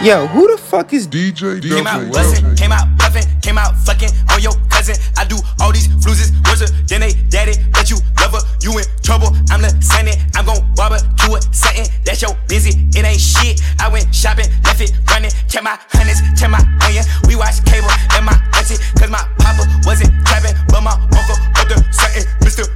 Yo, who the fuck is DJ Came out bustin', came out puffin', came out fucking on your cousin. I do all these fluses, worse than they daddy. Bet you love her, you in trouble. I'm the sunny, I'm gon' barbecue it, something that's your busy. It ain't shit. I went shopping, left it running, check my hundreds, check my onion. We watch cable and my auntie, cause my papa wasn't trapping, but my uncle up the something. Mr.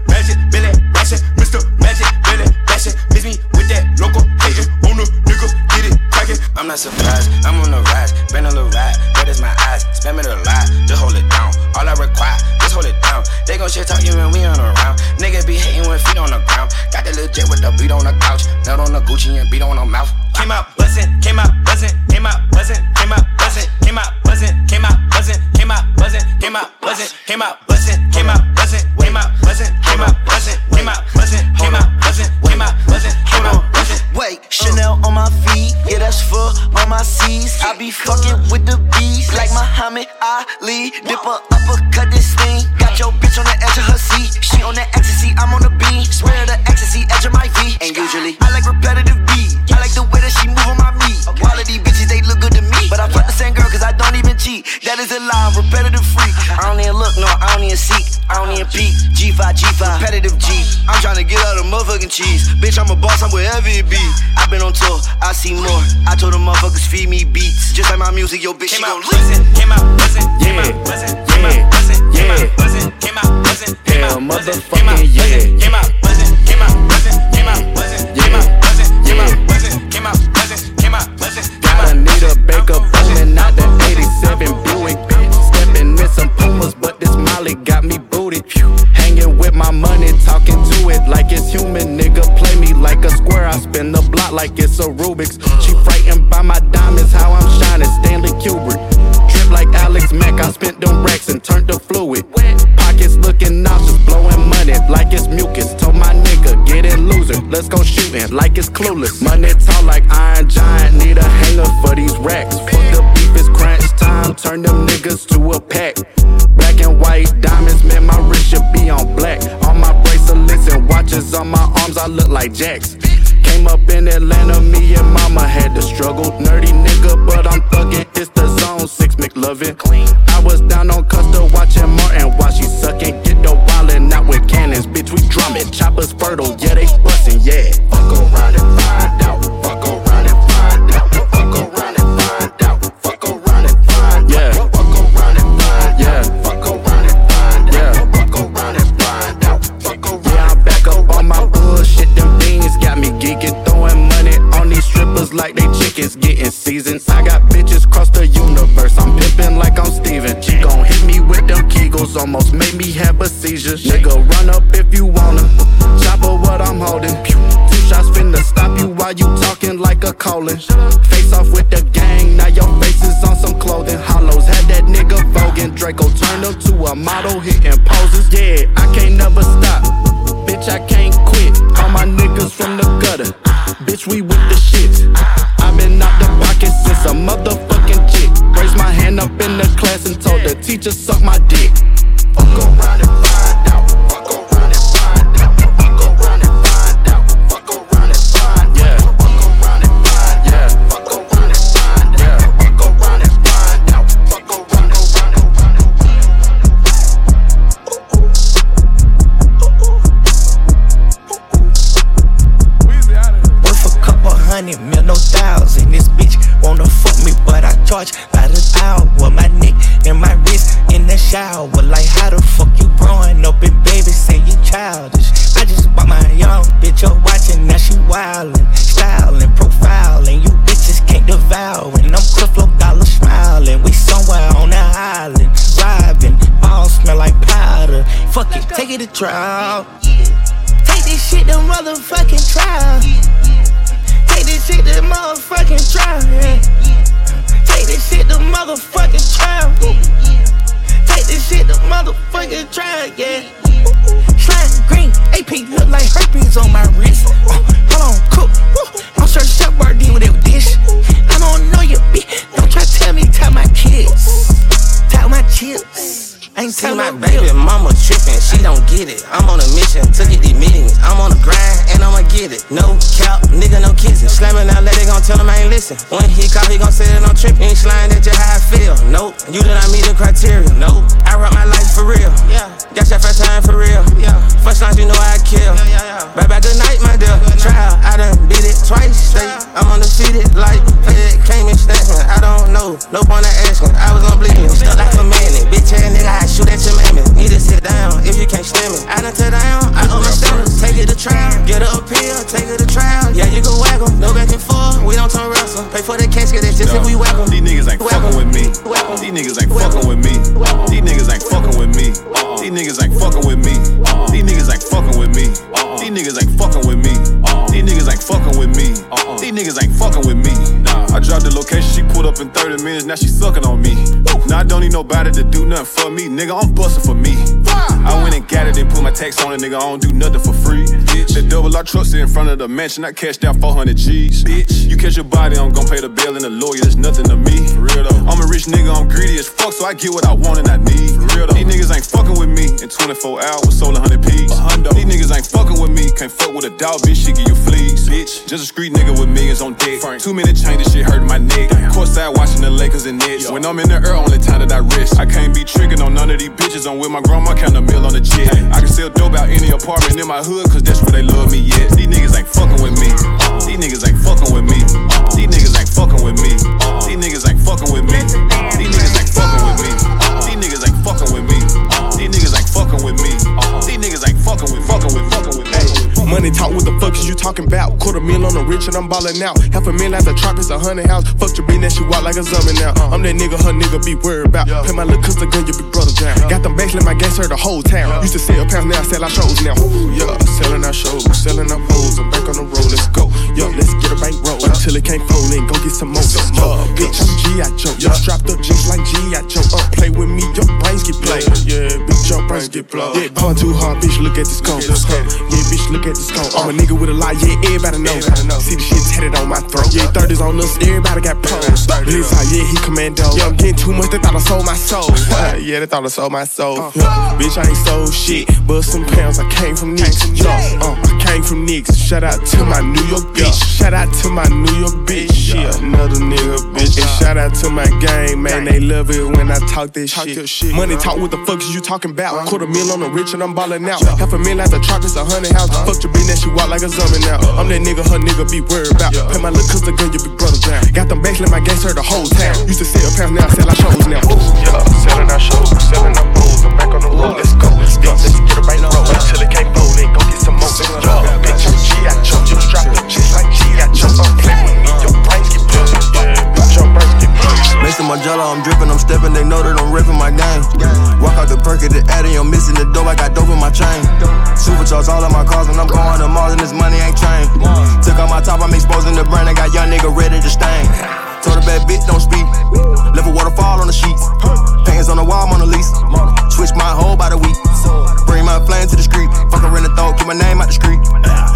Chanel on my feet, yeah, that's for all my C's. I be fucking with the bees like Muhammad Ali. Dip her uppercut this thing. Got your bitch on the edge of her seat. She on the ecstasy, I'm on the beat. Swear the ecstasy, edge of my V. And usually, I like repetitive beat. I like the way that she move on my meat. All of these bitches, they look good to me. But I fuck the same girl, cause I don't even cheat. That is a lie, I'm repetitive freak. I don't even look, no, I don't even seek. I don't even peek. G5, G5, repetitive G. I'm trying to get out of motherfucking cheese. Bitch, I'm a boss, I'm wherever it be. i been on tour, I see more. I told them motherfuckers feed me beats. Just like my music, yo, bitch, she Came gon' out lick. bustin', came out bustin', came Yeah, out bustin', yeah. Hell, motherfucking yeah. Got Anita Baker booming out the 87 Buick. Stepping in some Pumas, but this Molly got me booted. Hanging with my money, talking to it like it's human. Nigga, play me like a square. I spin the block like it's a Rubik's. She frightened by my diamond like it's clueless. Money tall like Iron Giant, need a hanger for these racks. Fuck the beef, it's crunch time. Turn them niggas to a pack. Black and white diamonds, man, my wrist should be on black. All my bracelets and watches on my arms, I look like Jacks. Came up in Atlanta, me and mama had to struggle. Nerdy nigga, but I'm thuggin'. It's the zone, six McLovin. I was down on Custer watching Martin while she suckin'. Get the wildin' out with cannons, bitch, we drummin'. Choppers fertile, yeah, they bustin', yeah. Draco turned up to a model hitting poses. Yeah, I can't never stop. Bitch, I can't quit. All my niggas from the gutter. Bitch, we with the shit. i been out the pocket since a motherfucking chick. Raised my hand up in the class and told the teacher suck my dick. Fuck around and charge by the hour. My neck and my wrist in the shower. Like, how the fuck you growing up and baby say you childish? I just bought my young bitch a watch and now she wildin', styling, profiling. You bitches can't devour. And I'm Cliff Dollar smiling. We somewhere on the island, vibing. All smell like powder. Fuck it, take it to trial. Take this shit to motherfucking trial. Motherfucking trial. Take this shit to motherfucking trial. Yeah. Slime green, AP look like herpes on my wrist. Uh, hold on, cook. I'm sure Chef Boyardee with that dish. I don't know you, bitch. Don't try to tell me, tell my kids. Tell my chips. Ain't See my baby mama tripping, she don't get it. I'm on a mission to get these meetings. I'm on the grind and I'ma get it. No cap, nigga, no kissing. Slamming out, let it gon' tell him I ain't listen. When he call, he gon' say that I'm tripping. Ain't slime, that I feel. Nope, you did not meet the criteria. Nope, I rock my life for real. Yeah, got your first time for real. Yeah, first lines you know I kill. Yeah, yeah, yeah. Bye bye, good night, my dear. Trial, I done beat it twice straight. I'm undefeated like Fed came in stacking. I don't know, no point in asking. I was on bleeding, stuck like a man. Bitch ass nigga, I shoot at your mammy. Need to sit down if you can't stand me. I done tear down, I own my standards. Take it to trial, get up here, take it to trial. Yeah, you can em, no back and forth. We don't turn wrestle. Pay for the casket, that's just if we whack em. These niggas ain't fucking with me. These niggas ain't fucking with me. These niggas ain't fucking with me. Uh-uh. These niggas ain't fucking with me. Uh-uh. These niggas ain't fucking with me. These niggas ain't fucking with me. These niggas ain't fucking with me. These niggas ain't fucking with me. I dropped the location, she pulled up in 30 minutes, now she sucking on me. Now I don't need nobody to do nothing for me, nigga. I'm busting for me. I went and got it and put my tax on it, nigga. I don't do nothing for free. Bitch. The double R truck sit in front of the mansion, I cashed out 400 G's. Bitch, you catch your body, I'm gon' pay the bill and the lawyer. That's nothing to me. For real though. I'm a rich nigga, I'm greedy as fuck, so I get what I want and I need. For real though. These niggas ain't fucking with me in 24 hours, sold 100 P's. These niggas ain't fucking with me, can't fuck with a dog, bitch. She give you fleas. Bitch, just a street nigga with millions on deck. Frank. Two minute change, this shit hurting my neck. Courtside watching the Lakers and Nets. When I'm in the air, only time that I rest. I can't be tricking on none of these bitches. I'm with my grandma, count a mill on the jet. I can sell dope out any apartment in my hood, cause that's where they love me, yeah. These niggas ain't fucking with me. These niggas ain't fucking with me. These niggas ain't fucking with me. These niggas ain't fucking with me. These niggas ain't fucking with me. These niggas ain't fucking with me. These niggas ain't fucking with me. These niggas ain't fucking with, fucking with, fucking with, fucking with. Money talk, what the fuck is you talking about? Quarter mil on the rich and I'm ballin' out. Half a mil at the trap, it's a hundred house. Fuck your bitch, that she walk like a zombie now. Uh-uh. I'm that nigga, her nigga be worried about. Pay my little cousin gun, your big brother down. Got them banks, let my gang serve the whole town. Used to sell pounds, now I sell our shows now. Ooh, yeah, uh, selling our shows, selling our hoes. I'm back on the road, let's go. Yo, let's get a bank roll until it can't fold in. Go get some more. Yo, bitch, I'm G.I. Joe. Yo, strapped up just like G.I. Joe. Up, play with me, your brains get played. Yeah, bitch, your brains get blown. Yeah, ballin' too hard, bitch, look at this cone. Yeah, bitch, look at this cone. I'm a nigga with a lie, yeah, everybody know. See the shit tatted on my throat. Yeah, 30s on us, everybody got pros. This how, yeah, he commando. Yeah, I'm getting too much, they thought I sold my soul. yeah, they thought I sold my soul. Yeah, bitch, I ain't sold shit, but some pounds, I came from Knicks. Yeah, uh, I came from Knicks. Shout out to my New York bitch. Shout out to my New York bitch. Yeah, another nigga bitch. And shout out to my gang, man, they love it when I talk this shit. Money talk, what the fuck is you talking about? Quarter mil on the rich and I'm ballin' out. Half a mil at the trap, it's a hundred house. Fuck your bitch, that she walk like a zombie now. I'm that nigga, her nigga be worried about. Pay my little cousin gun, your big brother down. Got them banks, let my gang serve the whole town. Used to sell pounds, now I sell our shows now. Yeah, selling our shows, selling our hoes. I'm back on the road, let's go. Let's go, let's get a bank roll until it can't fold in. Go get some more. Yeah, bitch, I'm G.I. Joe. Just strap up just like G.I. Joe. Up, play with me, your brains get blown. Yeah, bitch, your brains get blown. Maison Margiela, I'm dripping, I'm stepping, they know that I'm ripping my game. Walk out the perk at the Addy, I'm missing the dope, I got dope in my chain. Supercharged all of my cars when I'm going to Mars and this money ain't chain. Took off my top, I'm exposing the brand, I got young nigga ready to stain. Told a bad bitch don't speak, left a waterfall on the sheets. Pants on the wall, I'm on the lease. Switch my whole by the week. Bring my flame to the street, fucking rent a throat, keep my name out the street.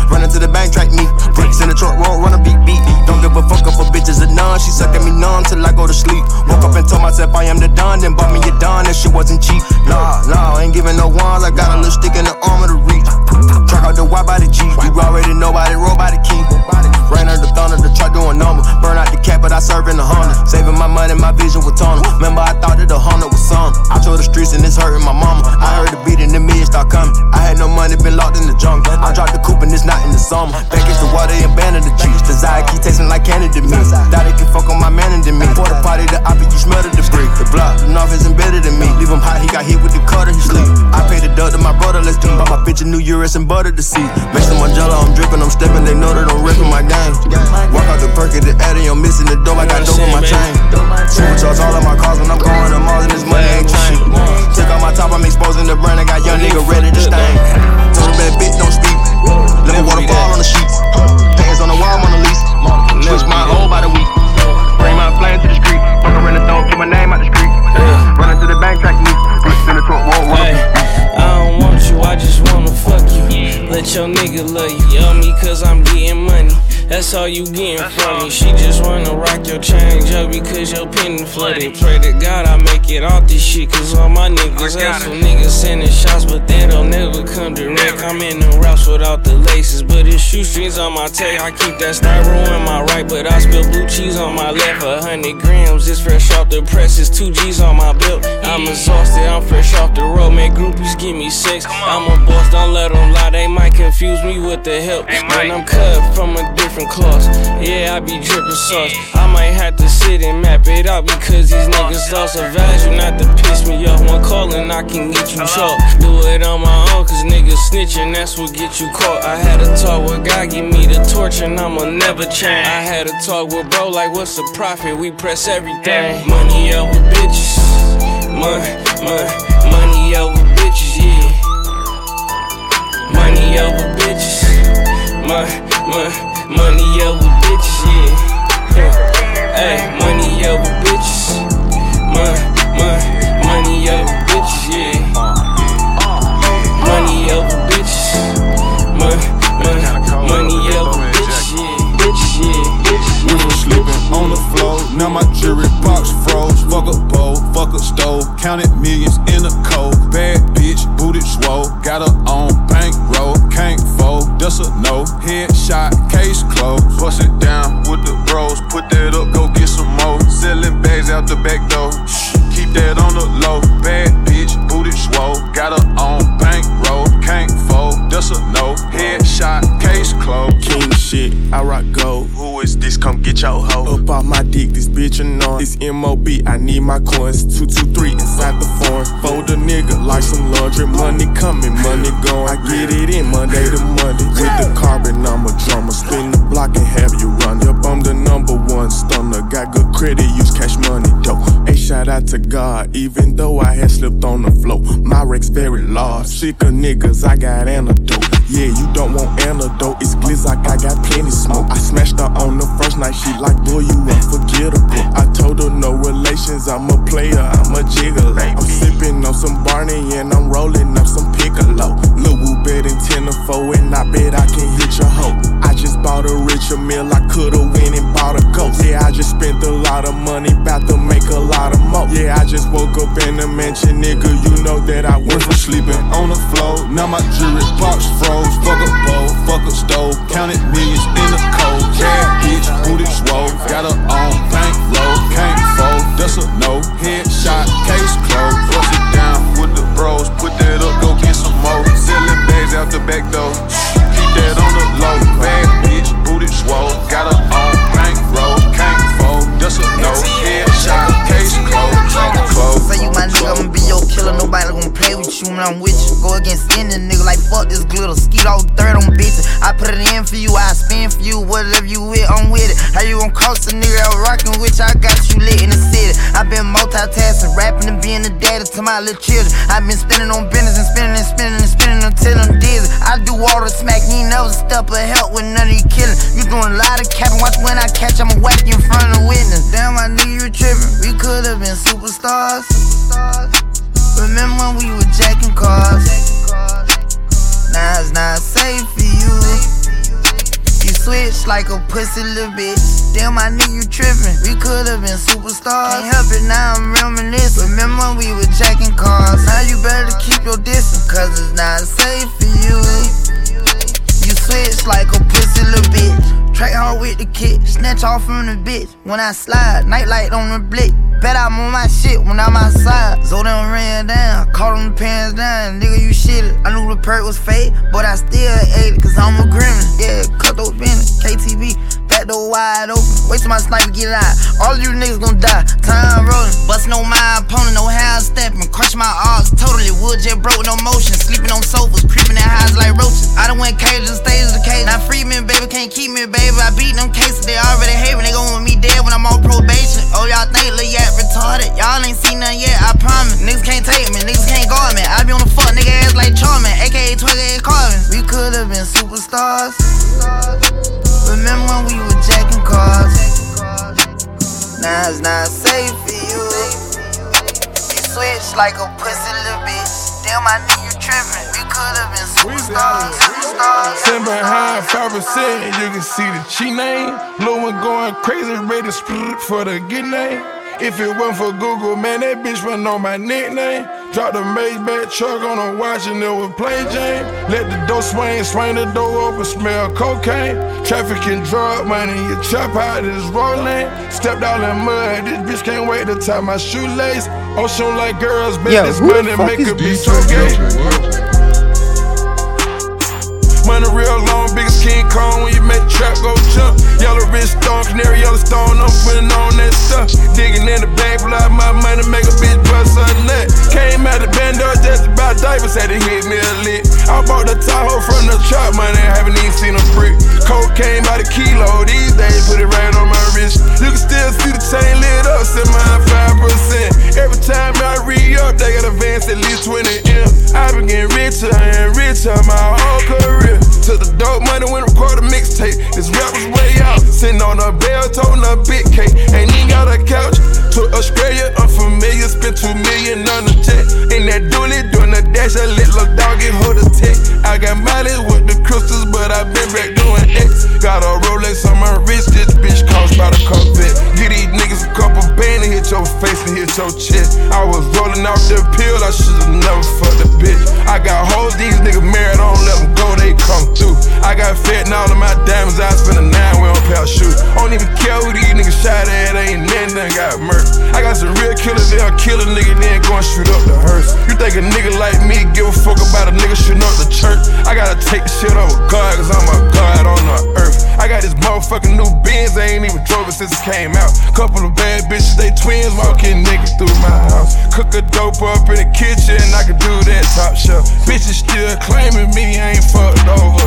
Running to the bank, track me. Bricks in the truck, roll, run a beat, beat. Don't give a fuck if a bitch is a nun. She sucking me numb till I go to sleep. Woke up and told myself I am the Don, then bought me a Don. That shit wasn't cheap. Nah, nah, ain't giving no ones. I got a little stick in the arm of the reach. Track out the Y by the G. You already know by the roll by the key. Rain under the thunder, the truck doing number. Burn out the cap, but I serve in the Honda. Saving my money, my vision was tunnel. Remember, I thought that the Honda was some. I told the streets and it's hurting my mama. I heard the beat and the millions start coming. I had no money, been locked in the jungle. I dropped the coupe and it's not in the summer. Back into water and abandoned the trees. Desire keep tasting like candy to me. Thought it could fuck on my man and me. For the party, the op, you smell the debris. The block, the north is embedded in me. Leave him hot, he got hit with the cutter, my a new Urus and butter to see. Maison Margiela, I'm dripping, I'm stepping, they know that I'm ripping my game. Walk out the perk at the Addy, I'm missing the dope, I got dope in my chain. Supercharged all of my cars when I'm going to Mars and this money ain't chain. Took off my top, I'm exposing the brand, I got young nigga ready to stain. Told bad bitch don't speak. Let me waterfall on the sheets. Pants on the wall, on the lease. Switch my whole by the week. Bring my flame to the street. Fuck around the throat, keep my name out the street. Let your nigga love you. Love me cause I'm getting money. That's all you getting from me. She just wanna rock your chain up because your penny flooded. Pray to God I make it off this shit, cause all my niggas have some niggas sending shots, but they don't never come direct. I'm in the routes without the laces, but it's shoestrings on my tail. I keep that styro in my right, but I spill blue cheese on my left. A hundred grams, it's fresh off the press, it's two G's on my belt. I'm exhausted, I'm fresh off the road, man. Groupies give me sex. I'm a boss, don't let them lie, they might confuse me with the help. When I'm cut from a different cloth, yeah, I be dripping sauce. I might have to sit and map it out because these niggas lost a value, not to piss me off. One call and I can get you chalk. Do it on my own, cause niggas snitching, that's what get you caught. I had a talk with God, give me the torch, and I'ma never change. I had a talk with bro, like, what's the profit? We press everything. Money over bitches. Money, money, money over bitches, yeah. Money over bitches. Money, money, money over bitches, yeah. Hey, money over bitches. Money, money, money over King shit, I rock gold. Who is this? Come get your hoe. Up off my dick, this bitch annoying. This MOB, I need my coins. 223 inside the foreign. Fold a nigga like some laundry. Money coming, money going. I get it in Monday to Monday. With the carbon, I'm a drummer. Spin the block and have you run. Yup, I'm the number one stunner. Got good credit, use cash money, though. Hey, shout out to God, even though I had slipped on the floor. My wreck's very large. Sick of niggas, I got antidote. Yeah, you don't want antidote. It's Glizzock, I got plenty smoke. I smashed her on the first night. She like, boy, you unforgettable. I no relations. I'm a player, I'm a gigolo. I'm sipping on some Barney and I'm rolling up some Piccolo. Lil Woo bet in 10 to 4 and I bet I can hit your hoe. I just bought a Richard Mille. I could've went and bought a ghost. Yeah, I just spent a lot of money, bout to make a lot of more. Yeah, I just woke up in a mansion, nigga. You know that I Went from sleeping on the floor, now my jewelry box froze. Fuck a bowl, fuck a stove, counted millions in the cold. Yeah, bitch, booty swole, got her on bankroll, can't fold, that's a no. Headshot, case closed, my little children. i been spending on business and spending and spending and spending until I'm dizzy. I do all the smack, you ain't never step or help with none of you killing. You doing a lot of capping, watch when I catch, I'ma whack you in front of the witness. Damn, I nigga, you tripping. We could've been superstars. Remember when we were jacking cars? Now it's not safe for you. Switch like a pussy little bitch. Damn, my nigga, you trippin'. We could've been superstars. Can't help it, now I'm reminiscing. Remember we were jacking cars? Now you better keep your distance, cause it's not safe for you. You switch like a pussy little bitch. Track hard with the kid, snatch off from the bitch. When I slide, nightlight on the blick. Bet I'm on my shit when I'm outside. Zodan ran down, caught him the pants down. Nigga, you shitted. I knew the perk was fake, but I still ate it, cause I'm a gremlin. Yeah, cut those business, KTV. Door wide open, wait till my sniper get out. All you niggas gon' die, time rolling. Bustin' on my opponent, no how stepping. Crush my odds, totally. Wood jet broke, no motion. Sleeping on sofas, creeping in highs like roaches. I done went cage to stage the cage. Now free me, baby, can't keep me, baby. I beat them cases, they already hate me. They gon' want me dead when I'm on probation. Oh, y'all think Lil Yak retarded? Y'all ain't seen nothing yet, I promise. Niggas can't take me, niggas can't guard me. I be on the fuck nigga ass like Charmin, aka 28 Carvin. We could've been superstars. Remember when we? Now it's not safe for you. You switch like a pussy little bitch. Damn, I knew you trippin'. We could've been Sitting behind 5%, you can see the cheat name. Blue one going crazy, ready to split for the good name. If it wasn't for Google, man, that bitch wouldn't know my nickname. Drop the Maybach truck on a watch and it was plain Jane. Let the door swing, swing the door open, smell cocaine. Trafficking drug money, you chop out this rolling. Stepped out in mud, this bitch can't wait to tie my shoelace. Ocean like girls, bet this money make her be so gay. Money real long, biggest King Kong when you make the trap go jump. Yellow wrist stone, canary yellow stone, I'm putting on that stuff. Digging in the bank, pull out my money, make a bitch bust a nut. Came out the bando just about diapers, had to hit me a lick. I bought the Tahoe from the trap money, haven't even seen a brick. Cocaine by the kilo, these days put it right on my wrist. You can still see the chain lit up, set mine 5%. Every time I re up, they got advance at least 20 M. I've been getting richer and richer my whole career. Took the dope money when record a mixtape. This rap was way out. Sitting on a bell, toting a big cake. Ain't even got a couch. To Australia, unfamiliar. Spent two million on a jet. In that dually, doing the dash. A little dog get hold of tech. I got mileage with the crystals, but i been back doing X. Got a Rolex on my wrist. This bitch cost by the Corvette. Get these niggas a couple band and hit your face and hit your chest. I was rolling off the pill. I should've never fucked a bitch. I got hoes, these niggas married. I don't let them go. They come through. I got fat and all of my diamonds, I spend a nine we on pair shoes. Don't even care who these niggas shot at, ain't nothing got murked. I got some real killers, they'll kill a nigga, then go and shoot up the hearse. You think a nigga like me give a fuck about a nigga shooting up the church? I gotta take the shit over God, cause I'm a God on the earth. I got this motherfucking new Benz, I ain't even drove it since it came out. Couple of bad bitches, they twins, walking niggas through my house. Cook a dope up in the kitchen, I can do that top shelf. Bitches still claiming me, I ain't fucked over.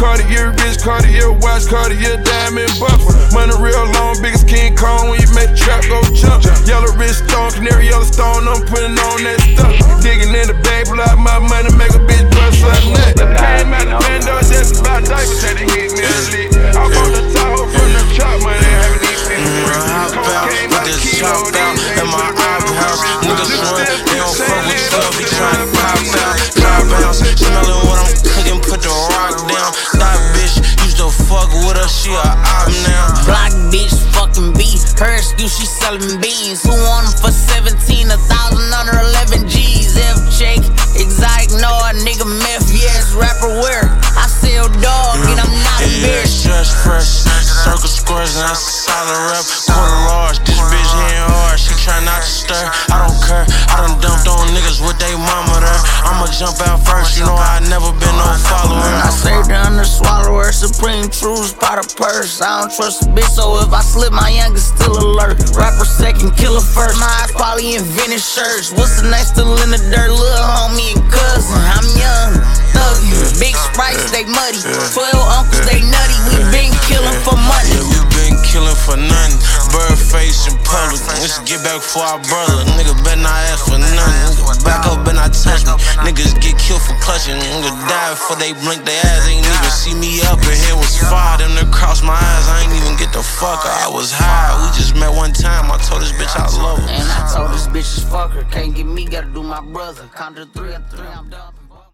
Cartier wrist, Cartier watch, Cartier diamond buffer. Money real long, biggest King Kong when you make the trap go jump. Yellow wrist stone, canary yellow stone, I'm putting on that stuff. Digging in the bank, pull out my money, make a bitch bust a nut. Came out the bando, just about diapers, had to hit me a lick. I bought the Tahoe from the trap money, haven't even seen the mm, brick. Cocaine by the kilo, these in my eyebrows. Niggas run, they don't fuck with stuff, he tryna pop out. Drop bounce, smelling what I'm cooking, put the rock down. Fuck with her, she a op now. Block bitch, fucking beef. Her excuse, she selling beans. Who want 'em for 17, a thousand under 11 G's. F Jake, exotic, no, a nigga meth, yes, rapper where? I sell dog, and I'm not a Yeah, bitch. just fresh. Circle squares and a solid rep. Quarter large, this bitch hitting hard. She try not to stir. I don't care. I done dumped on niggas with they mama. I'ma jump out first. You know I never been no follower. I say down the swallower, supreme truths, pot of purse. I don't trust a bitch, so if I slip, my youngest still alert. Rapper second, killer first. My eyes probably invented shirts. What's the next still in the dirt? Little homie and cousin. I'm young, thuggin'. Big sprites, they muddy. Twelve uncles, they nutty. We been killing for money. For nothing. Bird face in public. Let's get back for our brother. Nigga better not ask for nothing. Back up and not touch me. Niggas get killed for clutching. Nigga die before they blink their ass. Ain't even see me up and here was fire. Them to cross my eyes. I ain't even get the fuck. I was high. We just met one time. I told this bitch I love her. And I told this bitch, fuck her. Can't get me, gotta do my brother. Count to three, three, I'm done.